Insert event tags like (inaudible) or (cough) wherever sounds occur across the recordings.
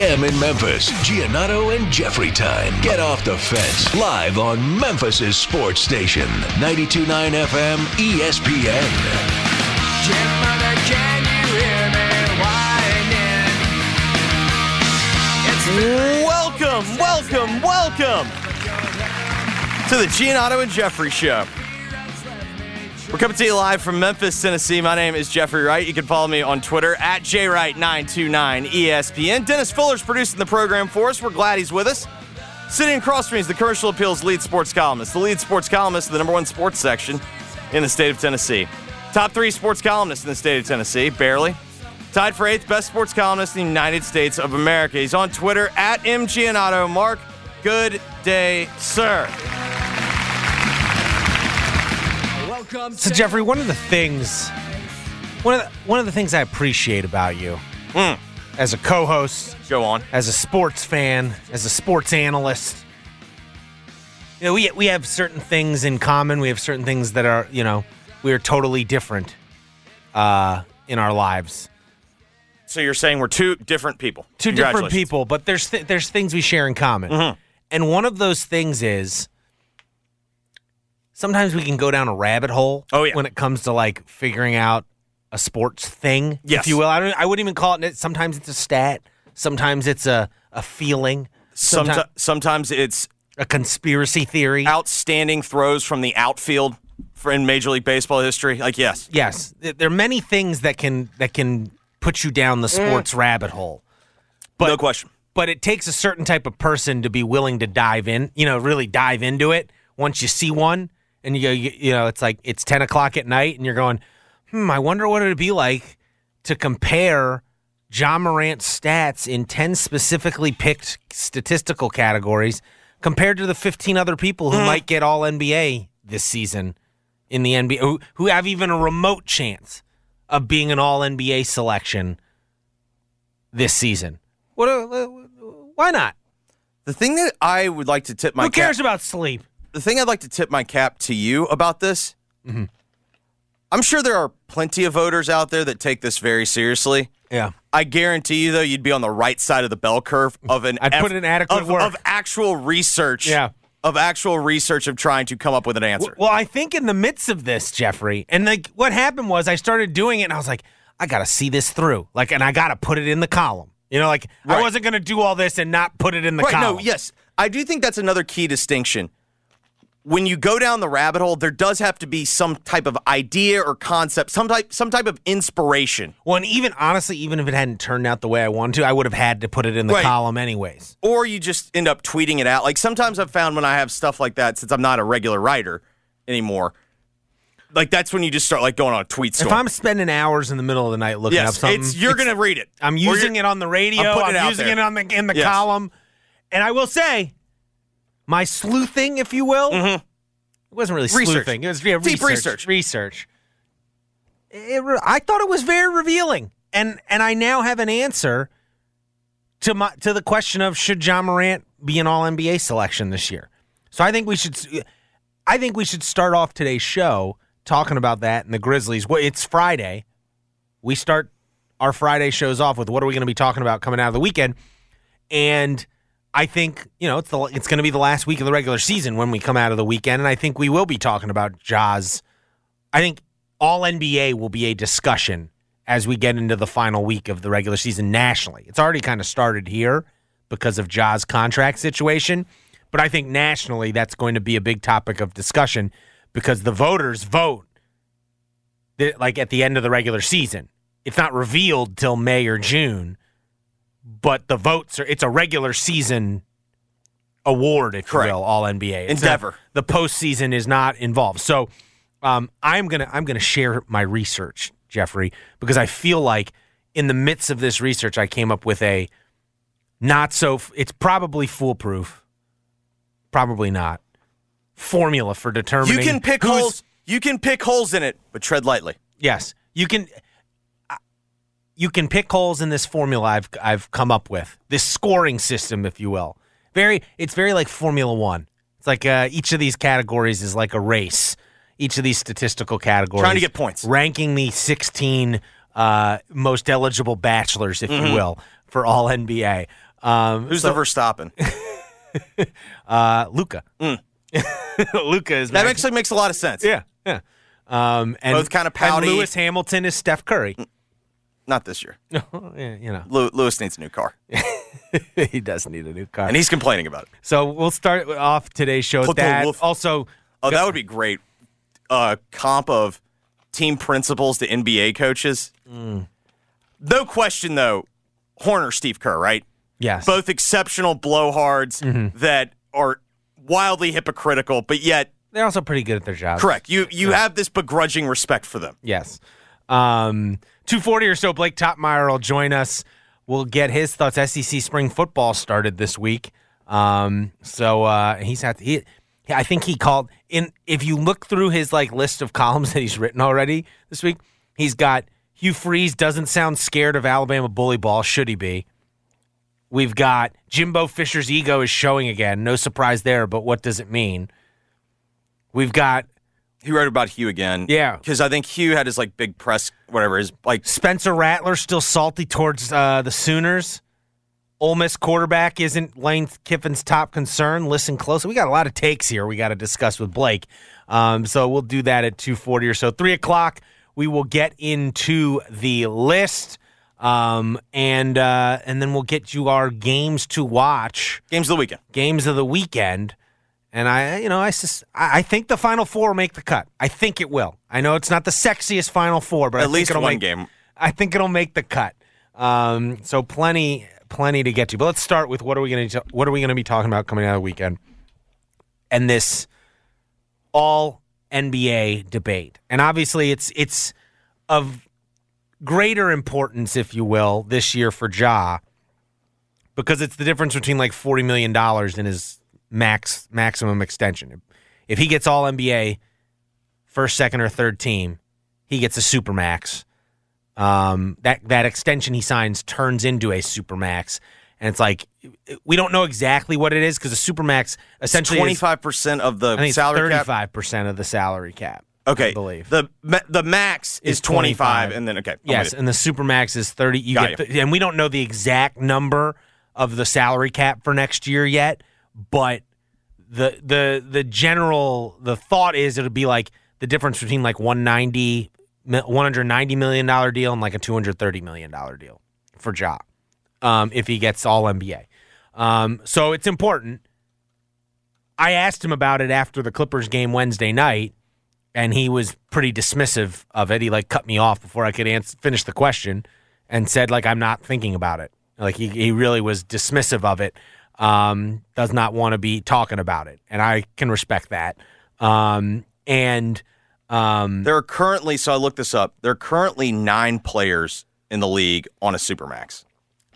M in Memphis, Giannotto and Jeffrey time. Get off the fence. Live on Memphis' sports station, 92.9 FM ESPN. Welcome, welcome, welcome to the Giannotto and Jeffrey Show. We're coming to you live from Memphis, Tennessee. My name is Jeffrey Wright. You can follow me on Twitter at jwright929ESPN. Dennis Fuller's producing the program for us. We're glad he's with us. Sitting across from me is the Commercial Appeal's lead sports columnist, the lead sports columnist of the number one sports section in the state of Tennessee. Top three sports columnist in the state of Tennessee, barely. Tied for eighth best sports columnist in the United States of America. He's on Twitter at mgiannotto. Mark, good day, sir. So Jeffrey, one of the things, one of the, one of the things I appreciate about you, as a co-host, Go on. as a sports fan, as a sports analyst, you know, we we have certain things in common. We have certain things that are, you know, we are totally different uh, in our lives. So you're saying we're two different people. Two different people, but there's th- there's things we share in common, and one of those things is sometimes we can go down a rabbit hole. Oh, yeah. when it comes to like figuring out a sports thing, Yes. if you will. I don't. I wouldn't even call it. Sometimes it's a stat. Sometimes it's a a feeling. Someti- Someti- sometimes it's a conspiracy theory. outstanding throws from the outfield for in Major League Baseball history. Like, yes. Yes, th- there are many things that can that can put you down the mm. sports rabbit hole. But no question. but it takes a certain type of person to be willing to dive in, you know, really dive into it. Once you see one and you go, you, you know, it's like it's 10 o'clock at night and you're going, hmm, I wonder what it would be like to compare Ja Morant's stats in 10 specifically picked statistical categories compared to the 15 other people who might get all NBA this season in the NBA, who, who have even a remote chance of being an all NBA selection this season. What? Uh, why not? The thing that I would like to tip my Who cares cap, about sleep? The thing I'd like to tip my cap to you about this. Mm-hmm. I'm sure there are plenty of voters out there that take this very seriously. Yeah. I guarantee you, though, you'd be on the right side of the bell curve of an I'd put in adequate of, work. of actual research. Yeah. Of actual research of trying to come up with an answer. Well, I think in the midst of this, Jeffrey, and like what happened was I started doing it, and I was like, I got to see this through, like, and I got to put it in the column. You know, like I wasn't going to do all this and not put it in the right. column. No. Yes. I do think that's another key distinction. When you go down the rabbit hole, there does have to be some type of idea or concept, some type, some type of inspiration. Well, and even honestly, even if it hadn't turned out the way I wanted to, I would have had to put it in the Right. column anyways. or you just end up tweeting it out. Like sometimes I've found when I have stuff like that, since I'm not a regular writer anymore, like that's when you just start like going on a tweet storm. If I'm spending hours in the middle of the night looking up something, it's you're gonna read it. I'm using it on the radio. I'm putting I'm, it out using there. it on the in the Yes. column. And I will say, my sleuthing, if you will, it wasn't really Mm-hmm. Research. sleuthing. It was yeah, Deep research. research. Research. It I thought it was very revealing, and and I now have an answer to my to the question of should Ja Morant be an All NBA selection this year. So I think we should. I think we should start off today's show talking about that and the Grizzlies. Well, it's Friday. We start our Friday shows off with what are we going to be talking about coming out of the weekend, and I think you know it's the it's going to be the last week of the regular season when we come out of the weekend, and I think we will be talking about Ja's. I think all NBA will be a discussion as we get into the final week of the regular season nationally. It's already kind of started here because of Ja's contract situation, but I think nationally that's going to be a big topic of discussion because the voters vote like at the end of the regular season. It's not revealed till May or June, but the votes are it's a regular season award, if Correct. you will, all NBA It's Endeavor. not- the postseason is not involved. So um, I'm gonna I'm gonna share my research, Jeffrey, because I feel like in the midst of this research, I came up with a not so it's probably foolproof. Probably not formula for determining. You can pick holes. You can pick holes in it, but tread lightly. Yes, you can. You can pick holes in this formula I've I've come up with. This scoring system, if you will. Very, it's very like Formula One. It's like uh, each of these categories is like a race. Each of these statistical categories, Trying to get points. ranking the sixteen uh, most eligible bachelors, if you will, for all NBA. Um, Mm-hmm. Who's so, the Verstappen? (laughs) uh, Luka. (laughs) Luka is Mm. That actually makes a lot of sense. yeah, yeah. Um, and Both kinda pouty. and. Lewis Hamilton is Steph Curry. Not this year. (laughs) Yeah, you know. Lewis needs a new car, (laughs) he does need a new car. and he's complaining about it. so we'll start off today's show with that. wolf- Also, Oh, that would be great. Uh, comp of team principals to NBA coaches. Mm. No question, though. Horner, Steve Kerr, right? yes, Both exceptional blowhards Mm-hmm. that are wildly hypocritical, but yet they're also pretty good at their jobs. correct. You you have this begrudging respect for them. Yes. Um, 240 or so, Blake Toppmeyer will join us. We'll get his thoughts. SEC spring football started this week. Um, so uh, he's had he, I think he called in. If you look through his like list of columns (laughs) that he's written already this week, he's got Hugh Freeze doesn't sound scared of Alabama bully ball. Should he be? We've got Jimbo Fisher's ego is showing again. No surprise there, but what does it mean? We've got He wrote about Hugh again. Yeah. because I think Hugh had his like big press, whatever his like. Spencer Rattler still salty towards uh, the Sooners. Ole Miss quarterback isn't Lane Kiffin's top concern. Listen closely. We got a lot of takes here we got to discuss with Blake. Um, so we'll do that at 2.40 or so. 3 o'clock, we will get into the list. Um, and uh, and then we'll get you our games to watch, Games of the weekend. games of the weekend. And I, you know, I, sus- I I think the Final Four will make the cut. I think it will. I know it's not the sexiest Final Four, but I At think least it'll one make, game. I think it'll make the cut. Um, so plenty, plenty to get to. But let's start with what are we going to what are we going to be talking about coming out of the weekend, and this all NBA debate. And obviously, it's it's of greater importance, if you will, this year for Ja, because it's the difference between like forty million dollars and his max maximum extension. If he gets all NBA, first, second, or third team, he gets a super max. Um, that that extension he signs turns into a super max, and it's like we don't know exactly what it is because a super max essentially twenty five percent of the salary thirty cap. percent of the salary cap. Okay, I believe the the max is Is 25. and then okay, Yes, and the super max is thirty. You Got get, th- and we don't know the exact number of the salary cap for next year yet, but the the the general the thought is it'll be like the difference between like 190 190 million dollar deal and like a 230 million dollar deal for Ja um, if he gets all NBA. Um, so it's important. I asked him about it after the Clippers game Wednesday night, and he was pretty dismissive of it. He like cut me off before I could answer, finish the question, and said like I'm not thinking about it. Like he he really was dismissive of it. Um, does not want to be talking about it, and I can respect that. Um, and um, there are currently. So I looked this up. There are currently nine players in the league on a supermax.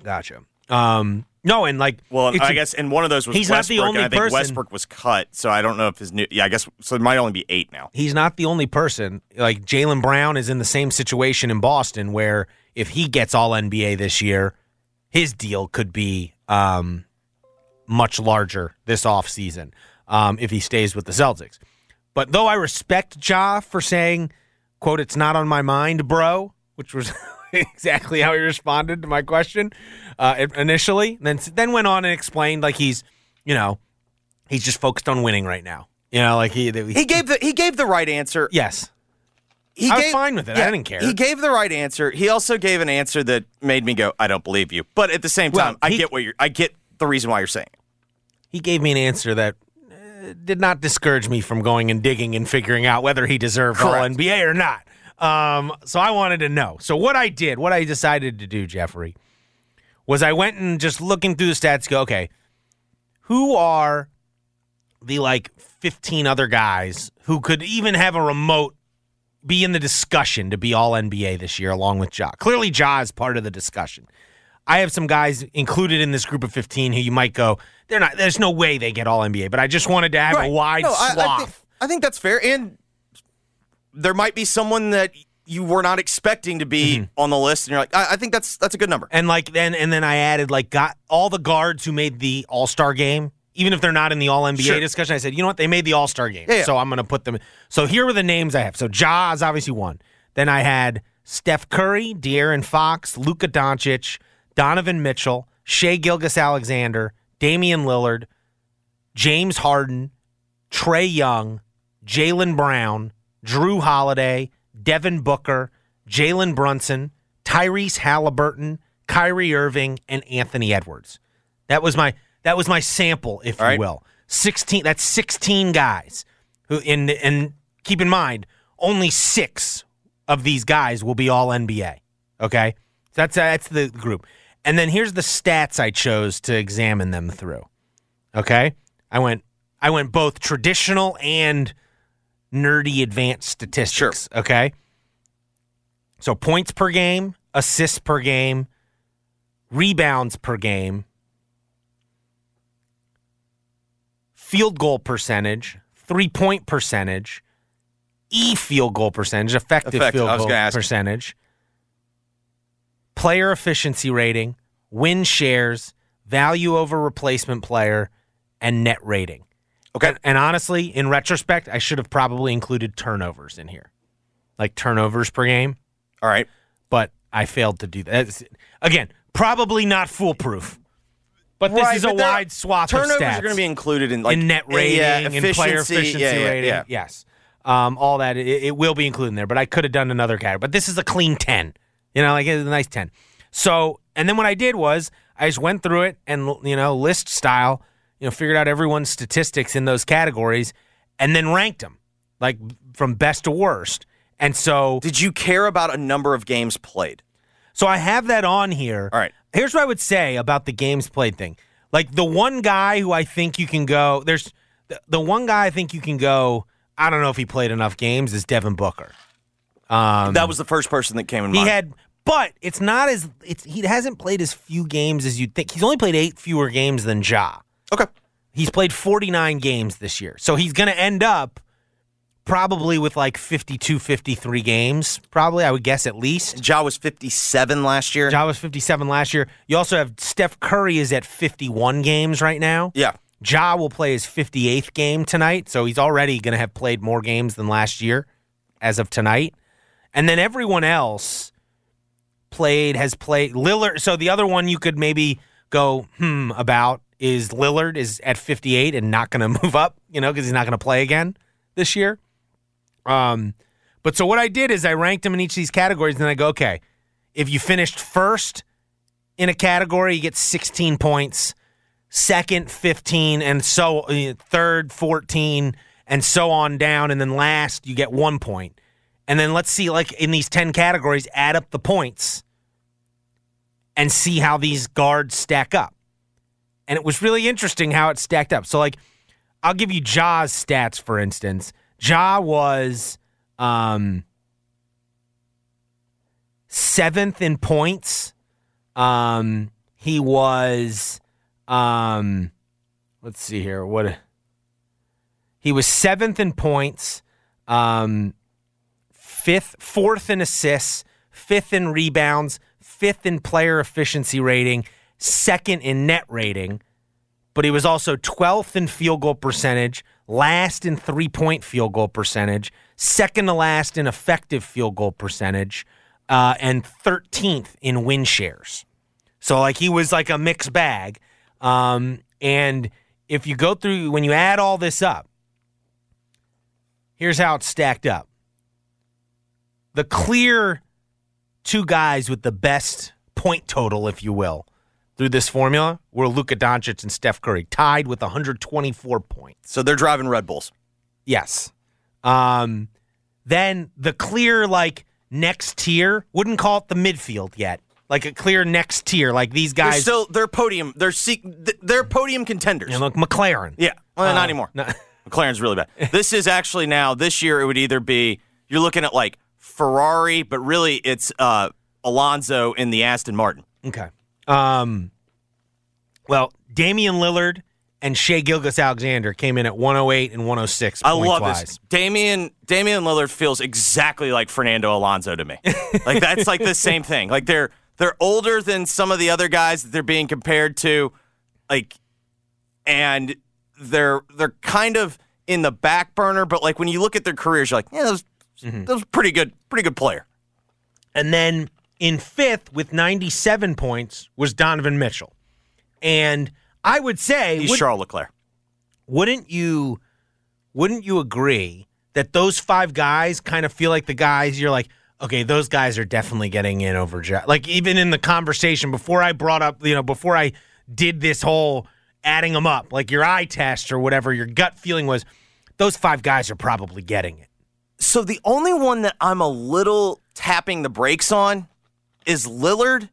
gotcha. Um, no, and like Well, I a- guess, and one of those was He's not Westbrook, the only and I think person- Westbrook was cut, so I don't know if his new. Yeah, I guess so. It might only be eight now. he's not the only person. Like Jaylen Brown is in the same situation in Boston, where if he gets all NBA this year, his deal could be um, much larger this offseason um, if he stays with the Celtics. But though I respect Ja for saying, quote, it's not on my mind, bro, which was (laughs) exactly how he responded to my question uh, initially, then then went on and explained like he's, you know, he's just focused on winning right now. You know, like he, He gave the he gave the right answer. yes. He I was gave- fine with it. I didn't care. He gave the right answer. He also gave an answer that made me go, "I don't believe you." But at the same Well, time, I get what you're. I get the reason why you're saying. it. he gave me an answer that uh, did not discourage me from going and digging and figuring out whether he deserved all NBA or not. Um, so I wanted to know. So what I did, what I decided to do, Jeffrey, was I went and just looking through the stats. Go okay, who are the like 15 other guys who could even have a remote be in the discussion to be all NBA this year along with Ja. Clearly Ja is part of the discussion. I have some guys included in this group of 15 who you might go, they're not there's no way they get all NBA, but I just wanted to have Right. a wide No, I- swath. I, think, I think that's fair. And there might be someone that you were not expecting to be Mm-hmm. on the list, and you're like, I, I think that's that's a good number. and like then and then I added like got all the guards who made the All-Star game, even if they're not in the All NBA Sure. discussion. I said, you know what? They made the All-Star game. Yeah, yeah. So I'm going to put them So here were the names I have. So Ja is obviously one. Then I had Steph Curry, De'Aaron Fox, Luka Doncic, Donovan Mitchell, Shai Gilgeous-Alexander, Damian Lillard, James Harden, Trae Young, Jaylen Brown, Jrue Holiday, Devin Booker, Jalen Brunson, Tyrese Halliburton, Kyrie Irving, and Anthony Edwards. That was my that was my sample, if All you right. will. Sixteen. That's sixteen guys. Who and and keep in mind, only six of these guys will be all NBA. Okay, that's that's the group. And then here's the stats I chose to examine them through. Okay, I went I went both traditional and nerdy advanced statistics. Okay, so points per game, assists per game, rebounds per game, field goal percentage, three point percentage, e field goal percentage, effective, Effective, field goal percentage, player efficiency rating, win shares, value over replacement player, and net rating. Okay. And, and honestly, in retrospect, I should have probably included turnovers in here, like turnovers per game, All right. but I failed to do that. Again, probably not foolproof, but this Right, is a but wide swath Turnovers of stats. are going to be included in like in net rating yeah, and player efficiency yeah, yeah, rating. yeah. Yes, um, all that it, it will be included in there. But I could have done another category. But this is a clean ten. You know, like it's a nice ten. So, and then what I did was I just went through it and you know list style, you know, figured out everyone's statistics in those categories, and then ranked them like from best to worst. And so, Did you care about a number of games played? so I have that on here. All right. Here's what I would say about the games played thing. Like the one guy who I think you can go, there's the, the one guy I think you can go. I don't know if he played enough games is Devin Booker. That was the first person that came in Um, He mind. had, but it's not as it's he hasn't played as few games as you'd think. He's only played eight fewer games than Ja. okay. He's played 49 games this year. So he's going to end up probably with like 52, 53 games, probably, I would guess at least. Ja was 57 last year. Ja was 57 last year. You also have Steph Curry is at 51 games right now. Yeah. Ja will play his 58th game tonight, so he's already going to have played more games than last year as of tonight. And then everyone else played has played Lillard. So the other one you could maybe go hmm about is Lillard is at 58 and not going (laughs) to move up, you know, because he's not going to play again this year. Um, but so what I did is I ranked them in each of these categories, and I go, okay, if you finished first in a category, you get 16 points. Second, 15, and so uh, third, 14, and so on down, and then last you get one point. And then let's see, like in these 10 categories, add up the points and see how these guards stack up. And it was really interesting how it stacked up. So, like, I'll give you Ja's stats, for instance. Ja was um, seventh in points. Um, he was, um, let's see here. What he was seventh in points, um, fifth, fourth in assists, fifth in rebounds, fifth in player efficiency rating, second in net rating but he was also 12th in field goal percentage, last in three point field goal percentage, second to last in effective field goal percentage, uh, and 13th in win shares. So, like, he was like a mixed bag. Um, and if you go through, when you add all this up, here's how it's stacked up the clear two guys with the best point total, if you will, through this formula were Luka Doncic and Steph Curry, tied with 124 points. So they're driving Red Bulls. Yes. Um, then the clear, like, next tier, wouldn't call it the midfield yet. like a clear next tier. Like these They're guys. still they're podium. They're seek, they're podium contenders. know, look, McLaren. Yeah, well, Uh, not anymore. (laughs) no. McLaren's really bad. This is actually now this year. It would either be you're looking at like Ferrari, but really it's uh, Alonso in the Aston Martin. Okay. Um. Well, Damian Lillard and Shai Gilgeous-Alexander came in at 108 and 106. I love points-wise. this. Damian Damian Lillard feels exactly like Fernando Alonso to me. (laughs) like that's like the same thing. Like they're they're older than some of the other guys that they're being compared to, like, and they're they're kind of in the back burner. But like when you look at their careers, you're like, yeah, those Mm-hmm. those pretty good, pretty good player. And then in fifth with 97 points was Donovan Mitchell. And I would say, He's would, Charles Leclerc. wouldn't you wouldn't you agree that those five guys kind of feel like the guys you're like, okay, those guys are definitely getting in over Like even in the conversation before I brought up, you know, before I did this whole adding them up, like your eye test or whatever, your gut feeling was those five guys are probably getting it. So the only one that I'm a little tapping the brakes on is Lillard.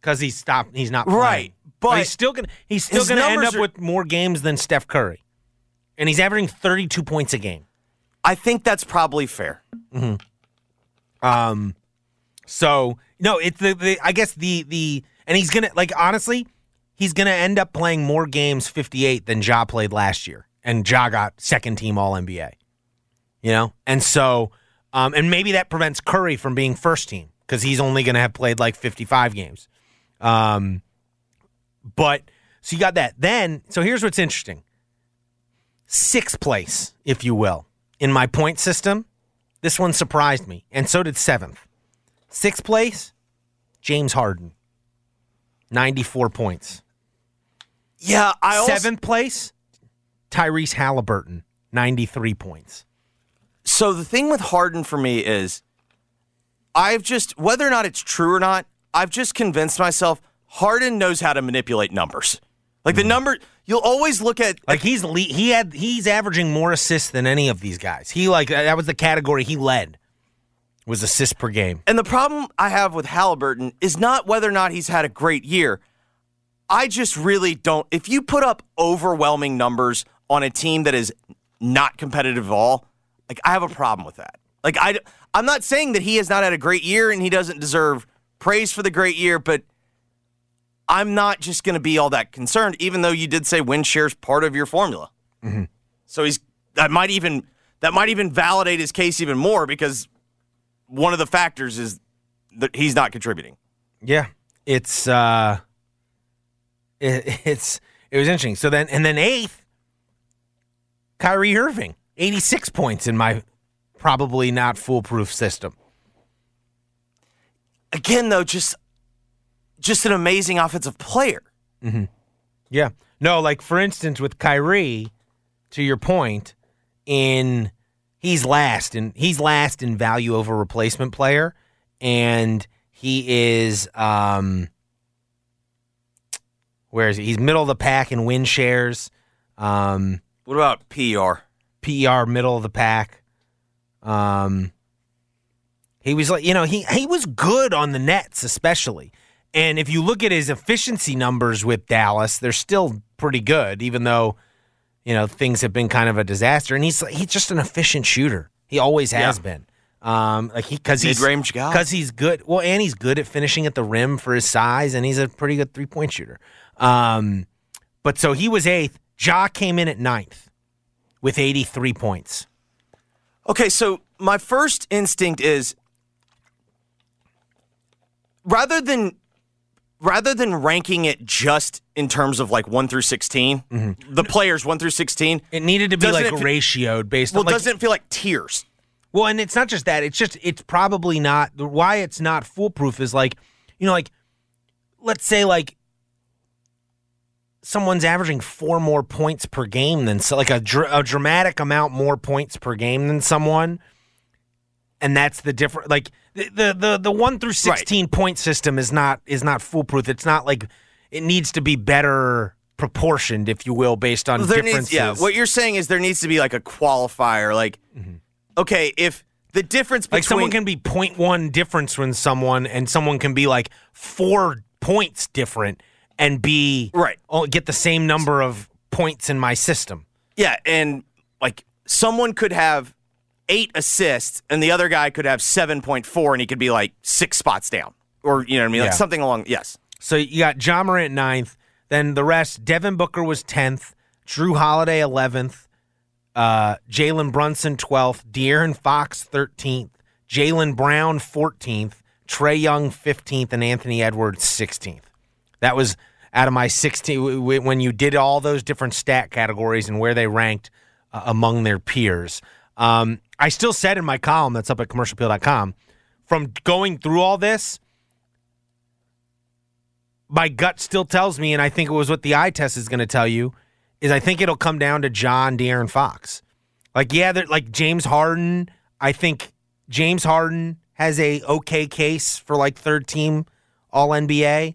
because he's stopped. He's not playing. Right, but he's still gonna he's still gonna end up are- with more games than Steph Curry, and he's averaging thirty two points a game. I think that's probably fair. Um, so no, it's the, the I guess the the and he's gonna like honestly, he's gonna end up playing more games fifty eight than Ja played last year, and Ja got second team All NBA. You know, and so um, and maybe that prevents Curry from being first team because he's only gonna have played like fifty five games. Um, but so you got that. Then so here's what's interesting. Sixth place, if you will, in my point system. This one surprised me, and so did seventh. Sixth place, James Harden, 94 points. Yeah, I also, Seventh place, Tyrese Halliburton, 93 points. So the thing with Harden for me is, I've just whether or not it's true or not, I've just convinced myself Harden knows how to manipulate numbers. Like the mm-hmm. number, you'll always look at Like he's le- he had he's averaging more assists than any of these guys. He like that was the category he led. Was assists per game. And the problem I have with Halliburton is not whether or not he's had a great year. I just really don't. If you put up overwhelming numbers on a team that is not competitive at all, like I have a problem with that. Like I, I'm not saying that he has not had a great year and he doesn't deserve praise for the great year, but I'm not just going to be all that concerned. Even though you did say win shares part of your formula, so he's that might even that might even validate his case even more because one of the factors is that he's not contributing. Yeah, it's uh, it, (laughs) it's it was interesting. So then and then eighth, Kyrie Irving, eighty six points in my probably not foolproof system. Again, though, just just an amazing offensive player. Yeah, no, like for instance with Kyrie, to your point, in he's last and he's last in value over replacement player, and he is um, where is he? He's middle of the pack in win shares. Um, What about PR? PER middle of the pack. Um, he was like, you know, he he was good on the nets, especially. And if you look at his efficiency numbers with Dallas, they're still pretty good, even though you know things have been kind of a disaster. And he's he's just an efficient shooter. He always has Yeah. been. Um, like he because he's Mid-range guy. because he's good. Well, and he's good at finishing at the rim for his size, and he's a pretty good three point shooter. Um, but so he was eighth. Ja came in at ninth with 83 points. Okay, so my first instinct is rather than rather than ranking it just in terms of like one through 16 mm-hmm. the players one through sixteen. It needed to be like fe- ratioed based Well, on like, doesn't feel like tiers? Well, and it's not just that. It's just it's probably not why it's not foolproof is like, you know, like let's say like someone's averaging four more points per game than so like a, dr- a dramatic amount more points per game than someone, and that's the different. Like the the the, the one through sixteen point system is not is not foolproof. It's not like it needs to be better proportioned, if you will, based on There differences. needs, yeah, what you're saying is there needs to be like a qualifier. Like, Mm-hmm. okay, if The difference between Like someone can be 0.1 difference when someone, and someone can be like four points different and be Right. oh, get the same number of points in my system. Yeah, and like someone could have eight assists and the other guy could have 7.4 and he could be like six spots down. Or, you know what I mean? Like Yeah. something along, yes. So you got Ja Morant ninth, then the rest. Devin Booker was tenth, Jrue Holiday eleventh, uh, Jalen Brunson twelfth, De'Aaron Fox thirteenth, Jaylen Brown fourteenth, Trae Young fifteenth, and Anthony Edwards sixteenth. That was out of my sixteen. w- w- When you did all those different stat categories and where they ranked uh, among their peers, um, I still said in my column that's up at commercialappeal.com. From going through all this, my gut still tells me, and I think it was what the eye test is going to tell you, is I think it'll come down to John De'Aaron Fox. Like, yeah, like James Harden. I think James Harden has a okay case for like third team All NBA,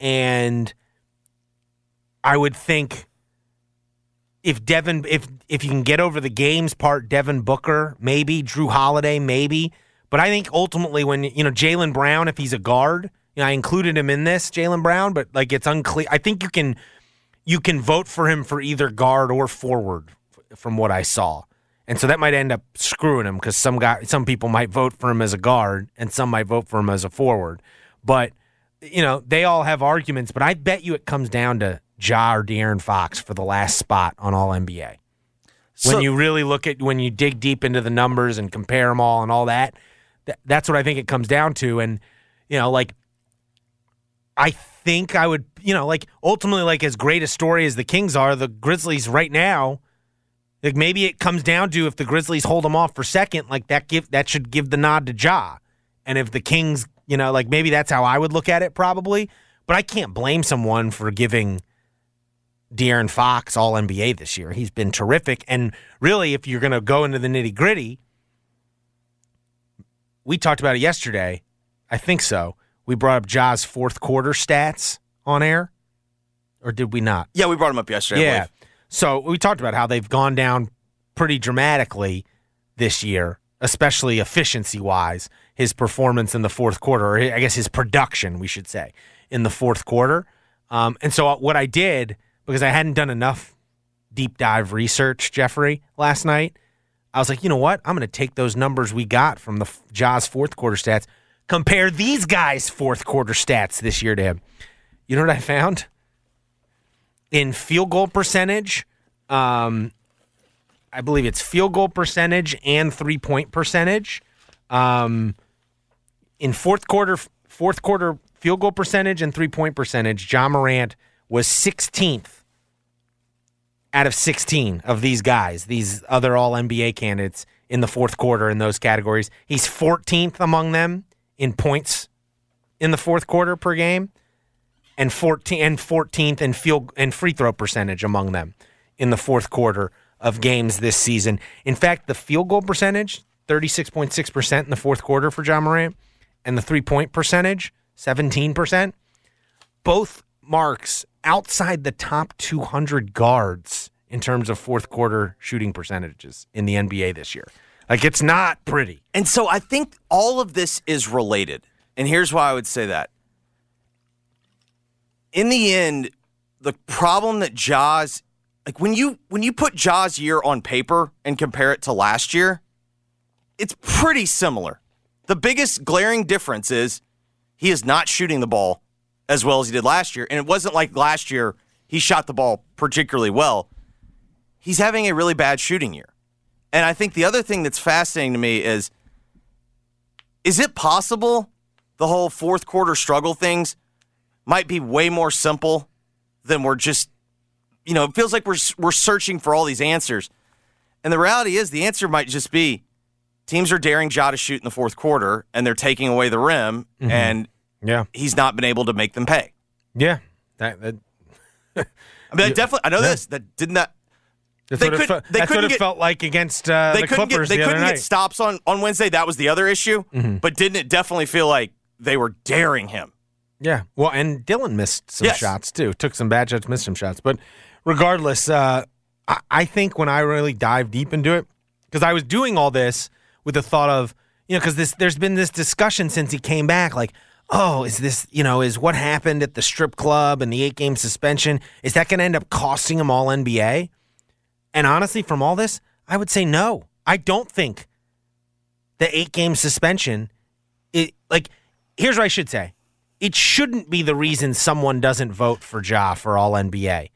and I would think if Devin, if if you can get over the games part, Devin Booker, maybe Jrue Holiday, maybe. But I think ultimately, when you know Jaylen Brown, if he's a guard, you know, I included him in this Jaylen Brown, but like it's unclear. I think you can you can vote for him for either guard or forward, from what I saw, and so that might end up screwing him because some guy, some people might vote for him as a guard, and some might vote for him as a forward. But you know, they all have arguments, but I bet you it comes down to Ja or De'Aaron Fox for the last spot on All NBA. So- when you really look at when you dig deep into the numbers and compare them all and all that, th- that's what I think it comes down to. And you know, like I think I would, you know, like ultimately, like as great a story as the Kings are, the Grizzlies right now. Like maybe it comes down to if the Grizzlies hold them off for second, like that give that should give the nod to Ja. And if the Kings, you know, like maybe that's how I would look at it probably. But I can't blame someone for giving De'Aaron Fox all NBA this year. He's been terrific. And really, if you're going to go into the nitty gritty, we talked about it yesterday. I think so. We brought up Ja's fourth quarter stats on air, or did we not? Yeah, we brought him up yesterday. Yeah. So we talked about how they've gone down pretty dramatically this year, especially efficiency wise. His performance in the fourth quarter, or I guess his production, we should say, in the fourth quarter. Um, and so what I did, because I hadn't done enough deep dive research, Jeffrey, last night, I was like, you know what? I'm going to take those numbers we got from the Ja's fourth quarter stats, compare these guys' fourth quarter stats this year to him. You know what I found? in field goal percentage. Um, I believe it's field goal percentage and three point percentage. Um, in fourth quarter, fourth quarter field goal percentage and three point percentage, Ja Morant was 16th out of 16 of these guys, these other All NBA candidates in the fourth quarter in those categories. He's 14th among them in points in the fourth quarter per game and 14 and 14th in field and free throw percentage among them in the fourth quarter of games this season. In fact, the field goal percentage, 36.6% in the fourth quarter for Ja Morant, and the three-point percentage, 17%. Both marks outside the top 200 guards in terms of fourth quarter shooting percentages in the NBA this year. Like it's not pretty. And so I think all of this is related. And here's why I would say that. In the end, the problem that Ja's like when you when you put Ja's year on paper and compare it to last year, it's pretty similar. The biggest glaring difference is he is not shooting the ball as well as he did last year. And it wasn't like last year he shot the ball particularly well. He's having a really bad shooting year. And I think the other thing that's fascinating to me is is it possible the whole fourth quarter struggle things might be way more simple than we're just you know, it feels like we're we're searching for all these answers. And the reality is the answer might just be teams are daring Ja to shoot in the fourth quarter and they're taking away the rim and Yeah. he's not been able to make them pay. Yeah. That, that (laughs) I mean, I definitely I know this that didn't that That's They what, it, could- fe- they that's what it get- felt like against uh, they the couldn't Clippers get they the couldn't get stops on on Wednesday. That was the other issue. But didn't it definitely feel like they were daring him? yeah. Well, and Dillon missed some Yes. shots too. Took some bad shots, missed some shots. But regardless, uh, I, I think when I really dive deep into it, because I was doing all this with the thought of you know, because this there's been this discussion since he came back, like, oh, is this, you know, is what happened at the strip club and the eight game suspension, is that going to end up costing him all NBA? And honestly, from all this, I would say no. I don't think the eight game suspension, it like, here's what I should say. It shouldn't be the reason someone doesn't vote for Ja for all NBA.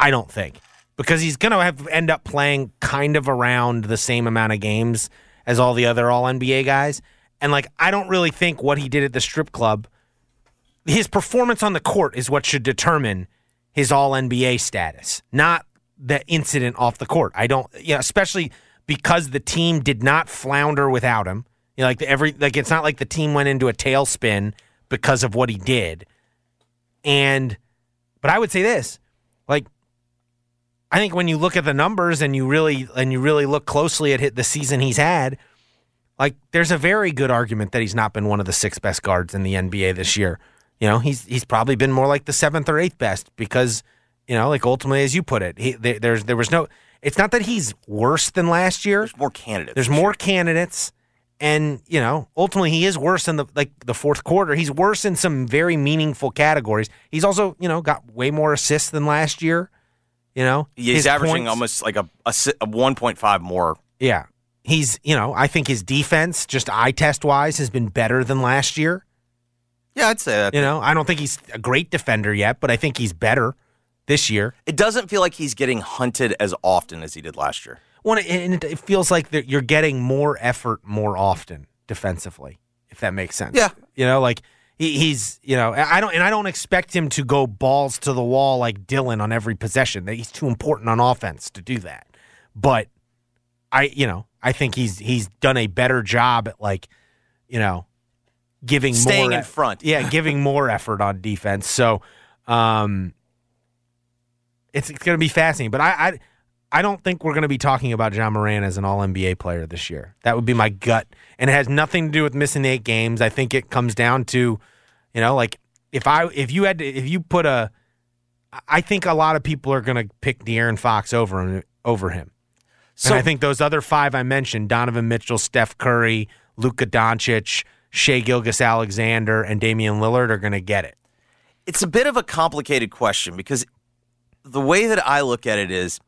I don't think. Because he's going to have end up playing kind of around the same amount of games as all the other all NBA guys. And like I don't really think what he did at the strip club his performance on the court is what should determine his all NBA status, not the incident off the court. I don't yeah, especially because the team did not flounder without him. You know, like the, every like it's not like the team went into a tailspin because of what he did. And but I would say this, I think when you look at the numbers and you really and you really look closely at the season he's had, like there's a very good argument that he's not been one of the six best guards in the NBA this year. You know, he's he's probably been more like the seventh or eighth best because you know, like ultimately as you put it, he, there, there's there was no. It's not that he's worse than last year. There's more candidates. There's more year. candidates, and you know, ultimately he is worse in the like the fourth quarter. He's worse in some very meaningful categories. He's also you know got way more assists than last year. You know, He's His averaging points- almost like a, a, a 1.5 more. Yeah. He's, you know, I think his defense, just eye test wise, has been better than last year. Yeah, I'd say that. You know, I don't think he's a great defender yet, but I think he's better this year. It doesn't feel like he's getting hunted as often as he did last year. Well, and it, it feels like you're getting more effort more often defensively, if that makes sense. Yeah. You know, like he, he's, you know, I don't, and I don't expect him to go balls to the wall like Dillon on every possession. That He's too important on offense to do that. But I, you know, I think he's he's done a better job at like, you know, giving Staying more in front. Yeah, giving more effort on defense. So, um, it's it's going to be fascinating. But I, I I don't think we're going to be talking about Ja Morant as an All NBA player this year. That would be my gut, and it has nothing to do with missing eight games. I think it comes down to, you know, like if I if you had to, if you put a, I think a lot of people are going to pick De'Aaron Fox over him over him. So and I think those other five I mentioned Donovan Mitchell, Steph Curry, Luka Doncic, Shai Gilgeous-Alexander, and Damian Lillard are going to get it. it's a bit of a complicated question because the way that I look at it is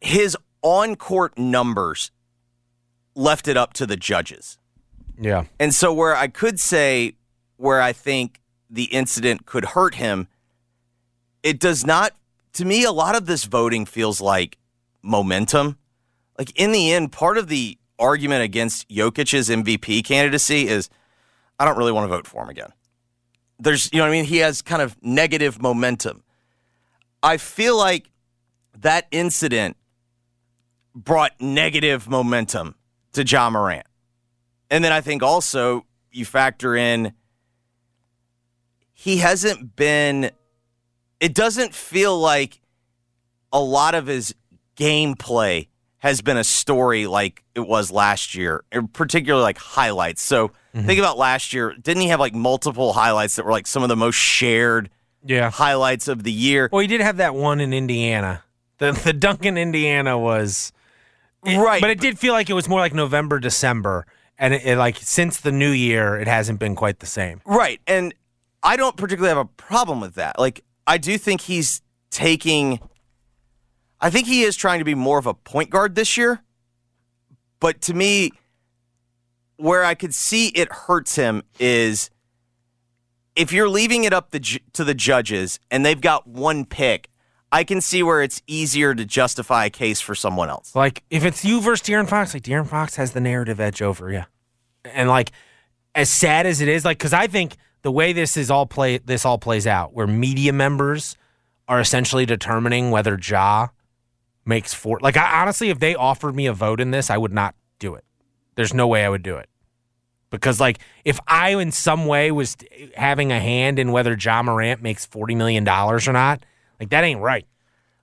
his on court numbers left it up to the judges. Yeah. And so, where I could say where I think the incident could hurt him, it does not, to me, a lot of this voting feels like momentum. Like, in the end, part of the argument against Jokic's MVP candidacy is I don't really want to vote for him again. There's, you know what I mean? He has kind of negative momentum. I feel like that incident brought negative momentum to Ja Morant. And then I think also you factor in he hasn't been it doesn't feel like a lot of his gameplay has been a story like it was last year, particularly like highlights. So mm-hmm. think about last year. Didn't he have like multiple highlights that were like some of the most shared Yeah. highlights of the year? Well, he did have that one in Indiana. The the dunk in Indiana was it- Right. but it did feel like it was more like November, December, and it, it, like since the new year, it hasn't been quite the same. Right. And I don't particularly have a problem with that. Like, I do think he's taking, I think he is trying to be more of a point guard this year. But to me, where I could see it hurts him is if you're leaving it up the, to the judges and they've got one pick, I can see where it's easier to justify a case for someone else. Like if it's you versus De'Aaron Fox, like De'Aaron Fox has the narrative edge over you, and like as sad as it is, like because I think the way this is all play this all plays out, where media members are essentially determining whether Ja makes four. Like I honestly, if they offered me a vote in this, I would not do it. There's no way I would do it. Because like if I in some way was having a hand in whether Ja Morant makes forty million dollars or not, like that ain't right.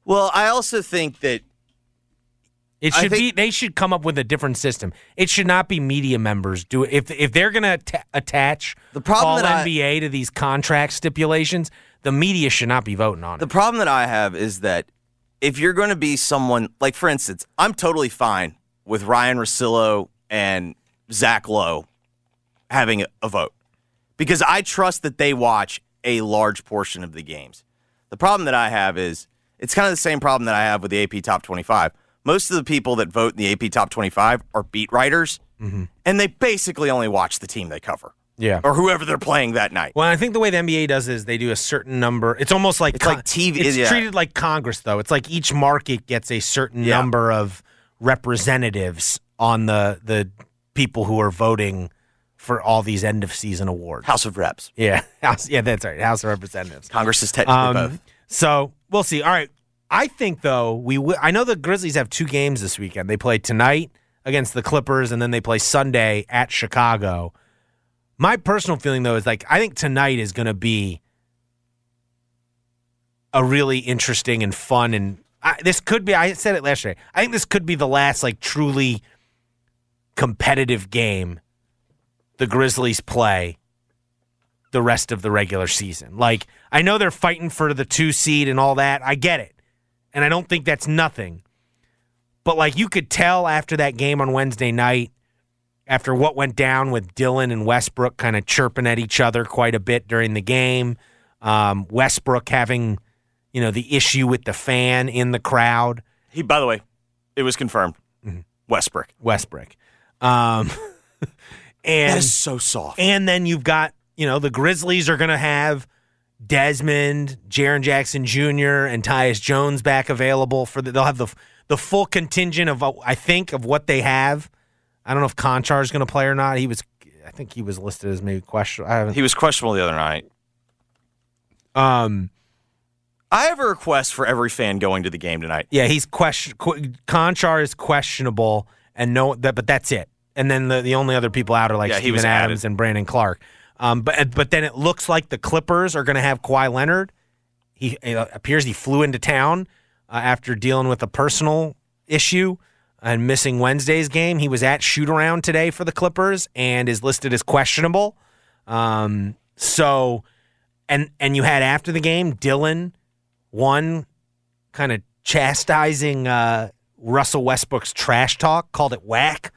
Well, I also think that It should think- be. They should come up with a different system. It should not be media members do it. If if they're going to atta- attach The problem all that I- NBA to these contract stipulations, the media should not be voting on The it. The problem that I have is that if you're going to be someone, like for instance, I'm totally fine with Ryen Russillo and Zach Lowe having a, a vote because I trust that they watch a large portion of the games. The problem that I have is it's kind of the same problem that I have with the AP Top 25. Most of the people that vote in the AP Top 25 are beat writers, mm-hmm. and they basically only watch the team they cover Yeah. or whoever they're playing that night. Well, I think the way the NBA does is they do a certain number. It's almost like It's like TV It's yeah. treated like Congress, though. It's like each market gets a certain Yeah. number of representatives on the the people who are voting for all these end of season awards. House of Reps. Yeah, (laughs) House. Yeah, that's right. House of Representatives. Congress is technically Um, both. So we'll see. All right. I think though we wi- I know the Grizzlies have two games this weekend. They play tonight against the Clippers, and then they play Sunday at Chicago. My personal feeling though is like I think tonight is going to be a really interesting and fun and I, this could be. I said it last year. I think this could be the last like truly competitive game the Grizzlies play the rest of the regular season. Like, I know they're fighting for the two seed and all that. I get it. And I don't think that's nothing. But, like, you could tell after that game on Wednesday night, after what went down with Dillon and Westbrook kind of chirping at each other quite a bit during the game, um, Westbrook having, you know, the issue with the fan in the crowd. He, by the way, it was confirmed. Westbrook. Westbrook. Um, (laughs) and That is so soft. And then you've got, you know, the Grizzlies are going to have Desmond, Jaren Jackson Jr., and Tyus Jones back available for the, they'll have the the full contingent of I think of what they have. I don't know if Konchar is going to play or not. He was, I think he was listed as maybe question. I haven't. He was questionable the other night. Um, I have a request for every fan going to the game tonight. yeah, he's question. Konchar is questionable, and no, that but that's it. And then the, the only other people out are like Yeah, Steven Adams added. and Brandon Clarke. Um, but but then it looks like the Clippers are going to have Kawhi Leonard. He appears he flew into town uh, after dealing with a personal issue and missing Wednesday's game. He was at shoot around today for the Clippers and is listed as questionable. Um, so and and you had after the game Dillon one kind of chastising uh, Russell Westbrook's trash talk, called it whack,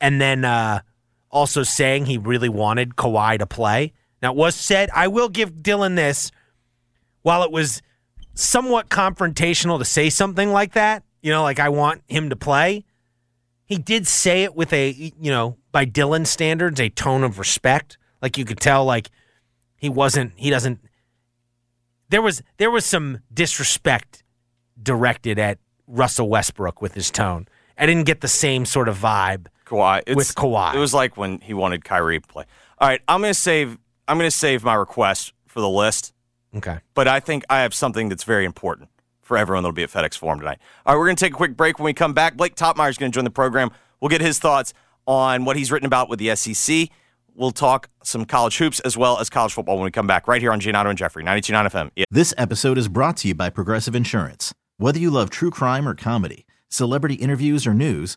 and then uh, also saying he really wanted Kawhi to play. Now, it was said, I will give Dillon this, while it was somewhat confrontational to say something like that, you know, like I want him to play, he did say it with a, you know, by Dillon standards, a tone of respect. Like you could tell, like he wasn't, he doesn't, there was there was some disrespect directed at Russell Westbrook with his tone. I didn't get the same sort of vibe. Kawhi. It's, With Kawhi. It was like when he wanted Kyrie to play. All right, I'm going to save I'm going to save my request for the list, Okay. but I think I have something that's very important for everyone that'll be at FedEx Forum tonight. All right, we're going to take a quick break when we come back. Blake Toppmeyer is going to join the program. We'll get his thoughts on what he's written about with the SEC. We'll talk some college hoops as well as college football when we come back right here on Giannotto and Jeffrey, 92.9 FM. Yeah. This episode is brought to you by Progressive Insurance. Whether you love true crime or comedy, celebrity interviews or news,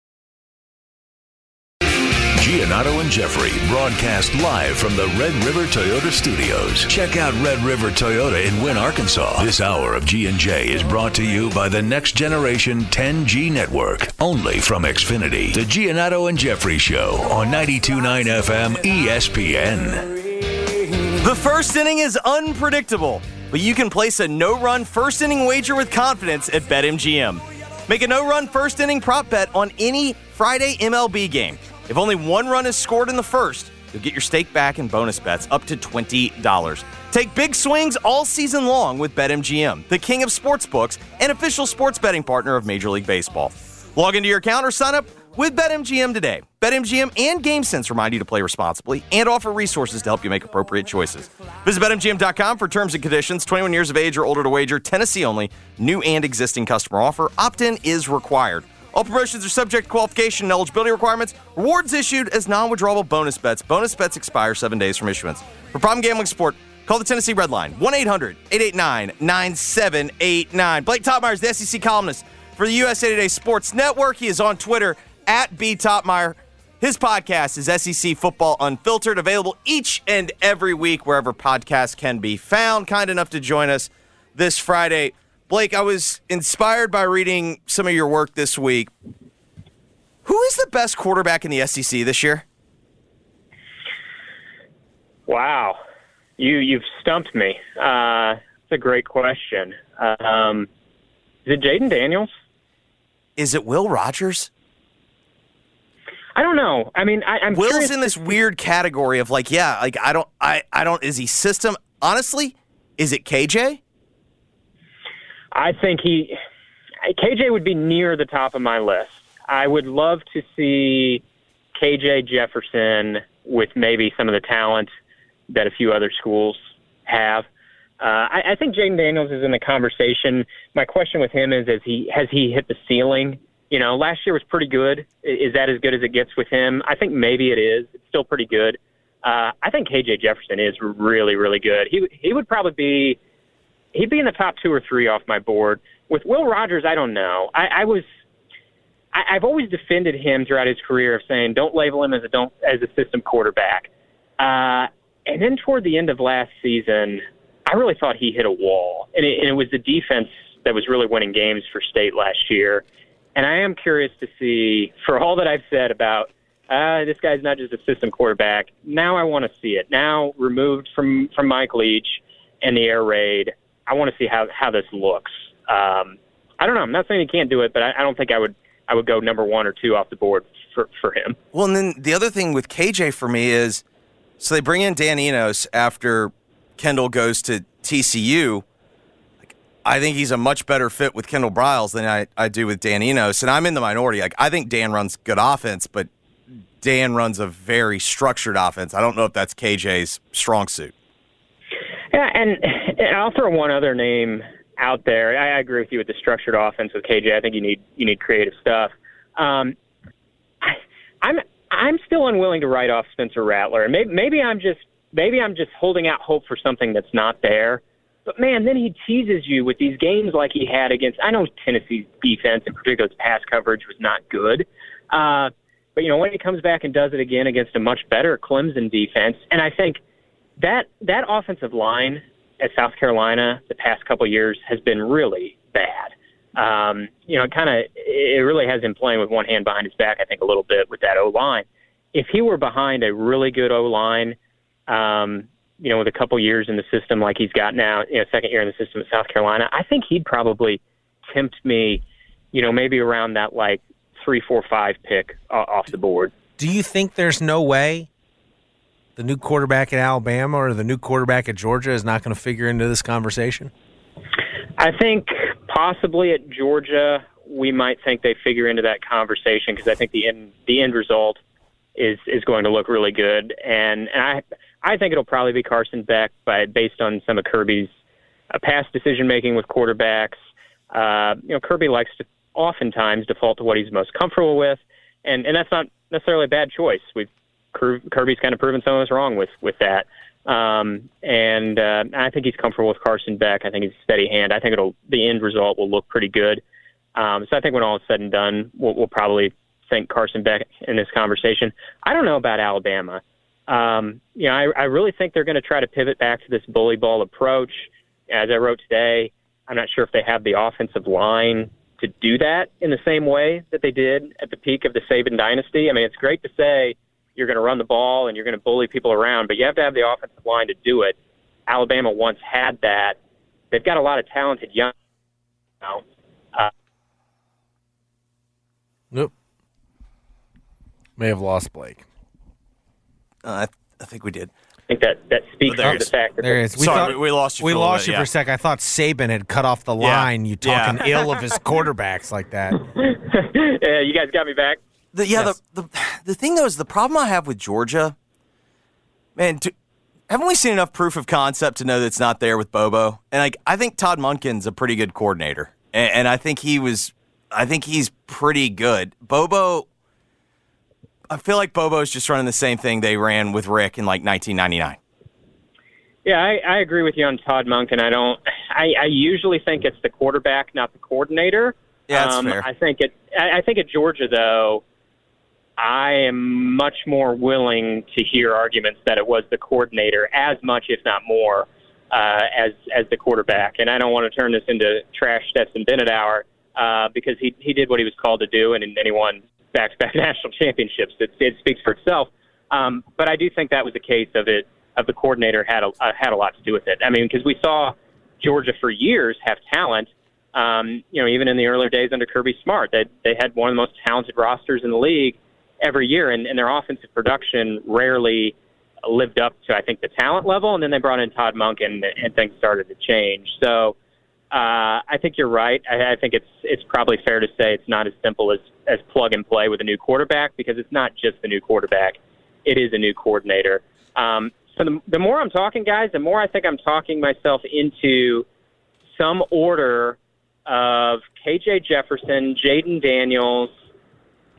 Giannotto and Jeffrey broadcast live from the Red River Toyota Studios. Check out Red River Toyota in Wynne, Arkansas. This hour of G&J is brought to you by the Next Generation 10G Network, only from Xfinity. The Giannotto and Jeffrey Show on 92.9 FM ESPN. The first inning is unpredictable, but you can place a no run first inning wager with confidence at BetMGM. Make a no run first inning prop bet on any Friday MLB game. If only one run is scored in the first, you'll get your stake back in bonus bets up to $20. Take big swings all season long with BetMGM, the king of sportsbooks and official sports betting partner of Major League Baseball. Log into your account or sign up with BetMGM today. BetMGM and GameSense remind you to play responsibly and offer resources to help you make appropriate choices. Visit BetMGM.com for terms and conditions. 21 years of age or older to wager, Tennessee only. New and existing customer offer. Opt in is required. All promotions are subject to qualification and eligibility requirements. Rewards issued as non withdrawable bonus bets. Bonus bets expire seven days from issuance. For problem gambling support, call the Tennessee Red Line 1 800 889 9789. Blake Toppmeyer is the SEC columnist for the USA Today Sports Network. He is on Twitter at B Toppmeyer. His podcast is SEC Football Unfiltered, available each and every week wherever podcasts can be found. Kind enough to join us this Friday. Blake, I was inspired by reading some of your work this week. Who is the best quarterback in the SEC this year? Wow, you you've stumped me. Uh, it's a great question. Um, is it Jayden Daniels? Is it Will Rogers? I don't know. I mean, I, I'm Will's curious in this weird category of like, yeah, like I don't, I, I don't. Is he system? Honestly, is it KJ? I think he KJ would be near the top of my list. I would love to see KJ Jefferson with maybe some of the talent that a few other schools have. Uh, I, I think Jayden Daniels is in the conversation. My question with him is: Is he has he hit the ceiling? You know, last year was pretty good. Is that as good as it gets with him? I think maybe it is. It's still pretty good. Uh, I think KJ Jefferson is really, really good. He he would probably be he'd be in the top two or three off my board. With Will Rogers, I don't know. I, I was I, I've always defended him throughout his career of saying don't label him as a don't as a system quarterback. Uh, and then toward the end of last season, I really thought he hit a wall, and it, and it was the defense that was really winning games for State last year. And I am curious to see, for all that I've said about uh, this guy's not just a system quarterback. Now I want to see it. Now removed from from Mike Leach and the air raid, I want to see how how this looks. Um, I don't know. I'm not saying he can't do it, but I, I don't think I would I would go number one or two off the board for for him. Well, and then the other thing with KJ for me is, so they bring in Dan Enos after Kendall goes to TCU. I think he's a much better fit with Kendall Briles than I, I do with Dan Enos, and I'm in the minority. Like I think Dan runs good offense, but Dan runs a very structured offense. I don't know if that's KJ's strong suit. Yeah, and, and I'll throw one other name out there. I, agree with you with the structured offense with KJ. I think you need you need creative stuff. Um, I, I'm I'm still unwilling to write off Spencer Rattler, and maybe, maybe I'm just maybe I'm just holding out hope for something that's not there. But man, then he teases you with these games like he had against. I know Tennessee's defense, in particular, its pass coverage was not good. Uh, but you know when he comes back and does it again against a much better Clemson defense, and I think that that offensive line at South Carolina the past couple years has been really bad. Um, you know, it kind of it really has him playing with one hand behind his back. I think a little bit with that O line. If he were behind a really good O line, um, you know, with a couple years in the system like he's got now, you know, second year in the system at South Carolina, I think he'd probably tempt me, you know, maybe around that like three, four, five pick uh, off the board. Do you think there's no way the new quarterback at Alabama or the new quarterback at Georgia is not going to figure into this conversation? I think possibly at Georgia we might think they figure into that conversation because I think the end the end result is is going to look really good, and, and I I think it'll probably be Carson Beck, by based on some of Kirby's uh, past decision making with quarterbacks. Uh, you know, Kirby likes to oftentimes default to what he's most comfortable with, and and that's not necessarily a bad choice. We've Kirby's kind of proven some of us wrong with with that. Um, and uh, I think he's comfortable with Carson Beck. I think he's a steady hand. I think it'll the end result will look pretty good. Um, so I think when all is said and done, we'll, we'll probably think Carson Beck in this conversation. I don't know about Alabama. Um, you know, I, I really think they're going to try to pivot back to this bully ball approach. As I wrote today, I'm not sure if they have the offensive line to do that in the same way that they did at the peak of the Saban dynasty. I mean, it's great to say you're going to run the ball and you're going to bully people around, but you have to have the offensive line to do it. Alabama once had that. They've got a lot of talented young. Now. Uh, Nope. May have lost Blake. Uh, I, I think we did. I think that that speaks there to the fact that There they- it is. We Sorry, thought, we- we lost you We for a little lost bit, you yeah. for a sec. I thought Saban had cut off the Yeah. line. You Yeah. talking ill of his (laughs) quarterbacks like that. (laughs) yeah, you guys got me back. The, yeah, Yes. the, the the thing though is the problem I have with Georgia. Man, do, haven't we seen enough proof of concept to know that it's not there with Bobo? And like, I think Todd Monken's a pretty good coordinator, and, and I think he was. I think he's pretty good. Bobo. I feel like Bobo's just running the same thing they ran with Rick in like 1999. Yeah, I, I agree with you on Todd Munkin. I don't. I, I usually think it's the quarterback, not the coordinator. Yeah, that's um, fair. I think it. I, I think at Georgia, though, I am much more willing to hear arguments that it was the coordinator as much, if not more, uh, as as the quarterback. And I don't want to turn this into trash Stetson Bennett hour uh, because he he did what he was called to do, and, and he won back-to-back (laughs) national championships. It, it speaks for itself. Um, but I do think that was a case of it of the coordinator had a uh, had a lot to do with it. I mean, because we saw Georgia for years have talent. Um, you know, even in the earlier days under Kirby Smart, they they had one of the most talented rosters in the league every year, and, and their offensive production rarely lived up to I think the talent level. And then they brought in Todd Monk, and, and things started to change. So uh, I think you're right. I, I think it's it's probably fair to say it's not as simple as as plug and play with a new quarterback because it's not just the new quarterback; it is a new coordinator. Um, so the, the more I'm talking, guys, the more I think I'm talking myself into some order of KJ Jefferson, Jayden Daniels,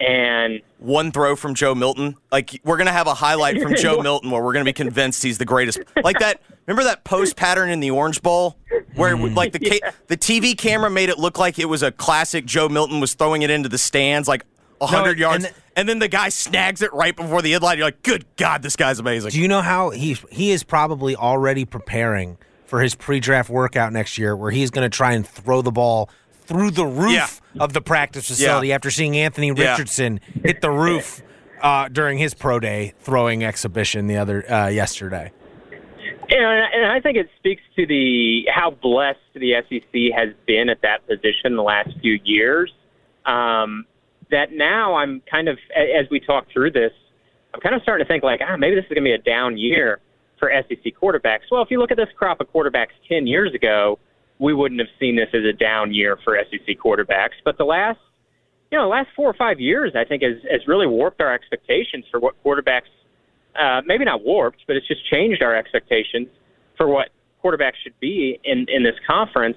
and One throw from Joe Milton. Like we're gonna have a highlight from Joe (laughs) Milton where we're gonna be convinced he's the greatest. Like that. Remember that post pattern in the Orange Bowl where mm. like the ca- the TV camera made it look like it was a classic. Joe Milton was throwing it into the stands like hundred and yards, the- and then the guy snags it right before the end line. You're like, good God, this guy's amazing. Do you know how he he is probably already preparing for his pre-draft workout next year, where he's going to try and throw the ball through the roof of the practice facility after seeing Anthony Yeah. Richardson hit the roof uh, during his pro day throwing exhibition the other uh, yesterday. You and and I think it speaks to the how blessed the SEC has been at that position the last few years. Um, that now I'm kind of, as we talk through this, I'm kind of starting to think like, ah, maybe this is going to be a down year for SEC quarterbacks. Well, if you look at this crop of quarterbacks 10 years ago, we wouldn't have seen this as a down year for SEC quarterbacks. But the last, you know, the last four or five years, I think has, has really warped our expectations for what quarterbacks uh, maybe not warped, but it's just changed our expectations for what quarterbacks should be in, in this conference.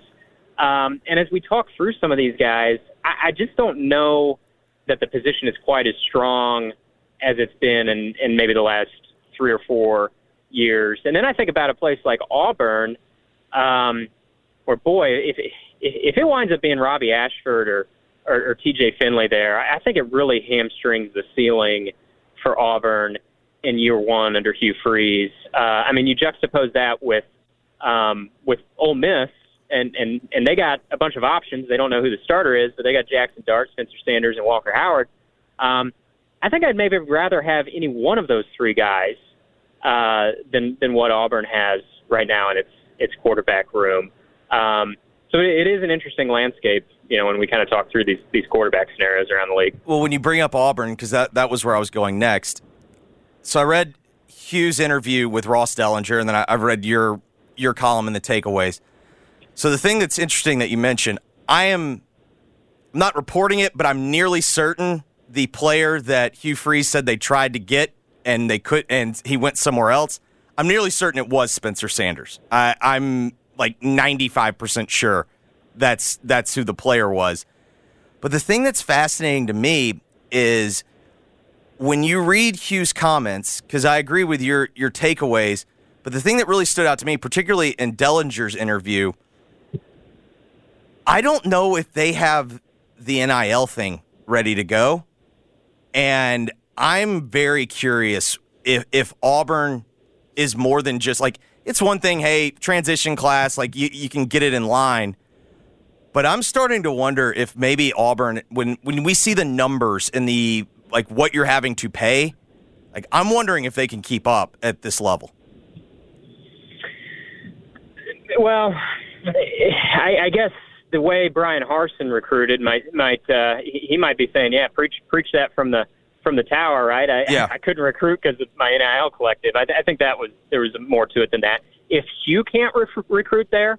Um, and as we talk through some of these guys, I, I just don't know that the position is quite as strong as it's been in, in maybe the last three or four years. And then I think about a place like Auburn, um, where boy, if if it winds up being Robby Ashford or or, or T.J. Finley there, I think it really hamstrings the ceiling for Auburn in year one under Hugh Freeze. Uh, I mean, you juxtapose that with um, with Ole Miss, and and and they got a bunch of options. They don't know who the starter is, but they got Jackson Dart, Spencer Sanders, and Walker Howard. Um, I think I'd maybe rather have any one of those three guys uh, than than what Auburn has right now in its its quarterback room. Um, so it, is an interesting landscape, you know, when we kind of talk through these these quarterback scenarios around the league. Well, when you bring up Auburn, because that, that was where I was going next. So I read Hugh's interview with Ross Dellenger, and then I, I've read your your column in the takeaways. So the thing that's interesting that you mentioned, I am I'm not reporting it, but I'm nearly certain the player that Hugh Freeze said they tried to get and they could, and he went somewhere else. I'm nearly certain it was Spencer Sanders. I, I'm like 95% sure that's that's who the player was. But the thing that's fascinating to me is when you read Hugh's comments, because I agree with your your takeaways, but the thing that really stood out to me, particularly in Dellenger's interview, I don't know if they have the NIL thing ready to go. And I'm very curious if if Auburn is more than just like it's one thing, hey, transition class, like you, you can get it in line. But I'm starting to wonder if maybe Auburn, when when we see the numbers and the like what you're having to pay, like I'm wondering if they can keep up at this level. Well, I, I guess the way Bryan Harsin recruited might might uh, he, might be saying, yeah, preach preach that from the from the tower, right? I Yeah. I, couldn't recruit because of my NIL collective. I, I think that was there was more to it than that. If Hugh can't re- recruit there,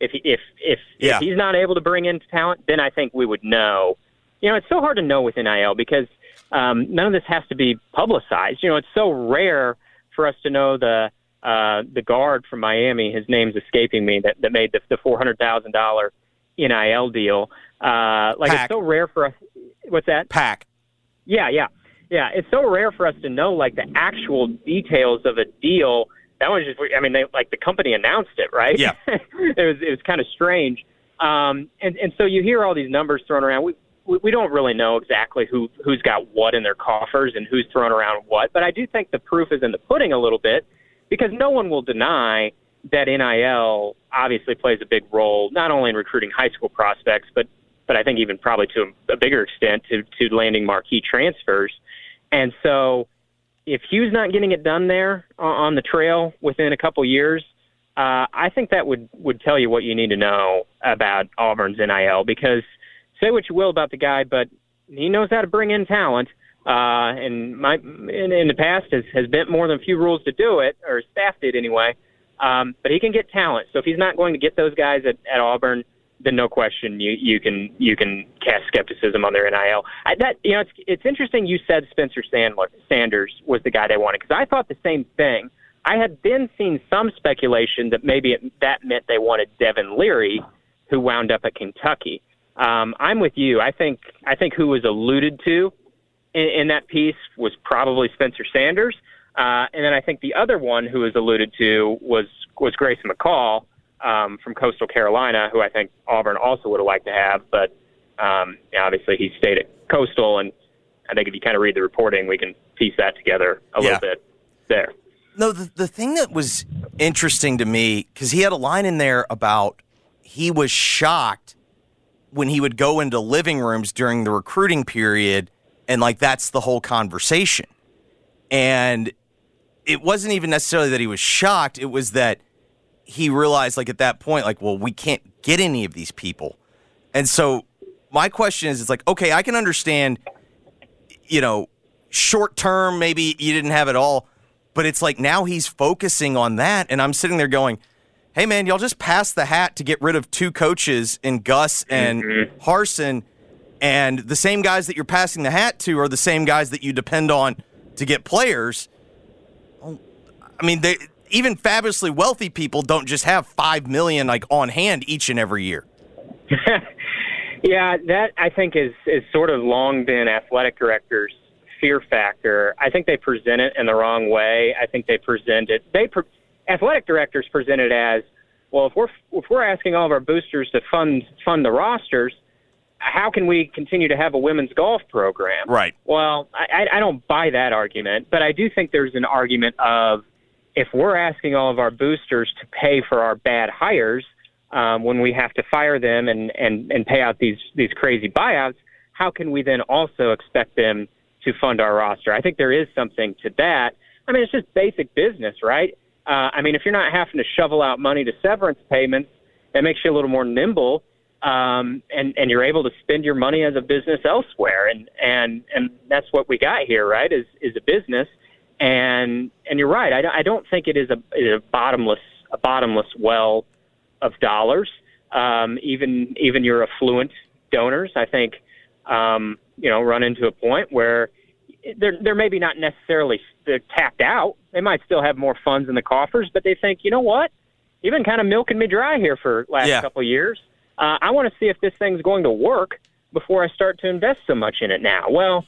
if he, if if, Yeah. if he's not able to bring in talent, then I think we would know. You know, it's so hard to know with NIL because um, none of this has to be publicized. You know, it's so rare for us to know the uh, the guard from Miami. His name's escaping me. That that made the, the four hundred thousand dollar NIL deal. Uh, like Pack. it's so rare for us. What's that? Pack. Yeah, yeah, yeah. It's so rare for us to know like the actual details of a deal. That was just, I mean, they like the company announced it, right? Yeah. (laughs) it was it was kind of strange. Um, and and so you hear all these numbers thrown around. We, we we don't really know exactly who who's got what in their coffers and who's throwing around what. But I do think the proof is in the pudding a little bit because no one will deny that NIL obviously plays a big role not only in recruiting high school prospects, but but I think even probably to a, bigger extent to to landing marquee transfers. And so, if Hugh's not getting it done there on, on the trail within a couple years, uh, I think that would would tell you what you need to know about Auburn's NIL. Because say what you will about the guy, but he knows how to bring in talent. Uh, and my in, in the past has has bent more than a few rules to do it, or staff did anyway. Um, but he can get talent. So if he's not going to get those guys at, at Auburn, then no question you you can you can cast skepticism on their NIL. I, that you know it's it's interesting. You said Spencer Sandler, Sanders was the guy they wanted because I thought the same thing. I had then seen some speculation that maybe it, that meant they wanted Devin Leary, who wound up at Kentucky. Um, I'm with you. I think I think who was alluded to in, in that piece was probably Spencer Sanders, uh, and then I think the other one who was alluded to was was Grayson McCall um, from Coastal Carolina, who I think Auburn also would have liked to have, but um, obviously he stayed at Coastal, and I think if you kind of read the reporting, we can piece that together a Yeah. little bit there. No, the, the thing that was interesting to me, because he had a line in there about he was shocked when he would go into living rooms during the recruiting period, and like that's the whole conversation. And it wasn't even necessarily that he was shocked, it was that he realized, like, at that point, like, well, we can't get any of these people. And so my question is, it's like, okay, I can understand, you know, short term, maybe you didn't have it all, but it's like now he's focusing on that. And I'm sitting there going, hey, man, y'all just pass the hat to get rid of two coaches in Gus and mm-hmm. Harsin. And the same guys that you're passing the hat to are the same guys that you depend on to get players. Well, I mean, they, even fabulously wealthy people don't just have five million like on hand each and every year. (laughs) Yeah, that I think is is sort of long been athletic directors' fear factor. I think they present it in the wrong way. I think they present it. They pre- athletic directors present it as well. If we're if we're asking all of our boosters to fund fund the rosters, how can we continue to have a women's golf program? Right. Well, I, I- I don't buy that argument, but I do think there's an argument of if we're asking all of our boosters to pay for our bad hires um, when we have to fire them and, and, and pay out these, these crazy buyouts, how can we then also expect them to fund our roster? I think there is something to that. I mean, it's just basic business, right? Uh, I mean, if you're not having to shovel out money to severance payments, that makes you a little more nimble, um, and and you're able to spend your money as a business elsewhere, and and and that's what we got here, right? Is is a business, and and you're right. I, don't- I don't think it is a, is a bottomless a bottomless well of dollars. Um, even even your affluent donors, I think, um, you know, run into a point where they're they're maybe not necessarily they're tapped out. They might still have more funds in the coffers, but they think, you know what? You've been kind of milking me dry here for last Yeah. couple of years. Uh, I want to see if this thing's going to work before I start to invest so much in it now. Well,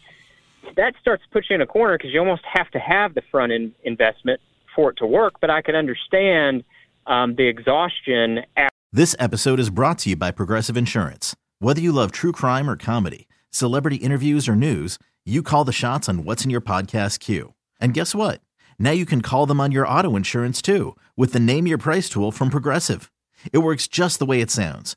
that starts to put you in a corner because you almost have to have the front end investment for it to work. But I can understand um, the exhaustion after. This episode is brought to you by Progressive Insurance. Whether you love true crime or comedy, celebrity interviews or news, you call the shots on what's in your podcast queue. And guess what? Now you can call them on your auto insurance too with the Name Your Price tool from Progressive. It works just the way it sounds.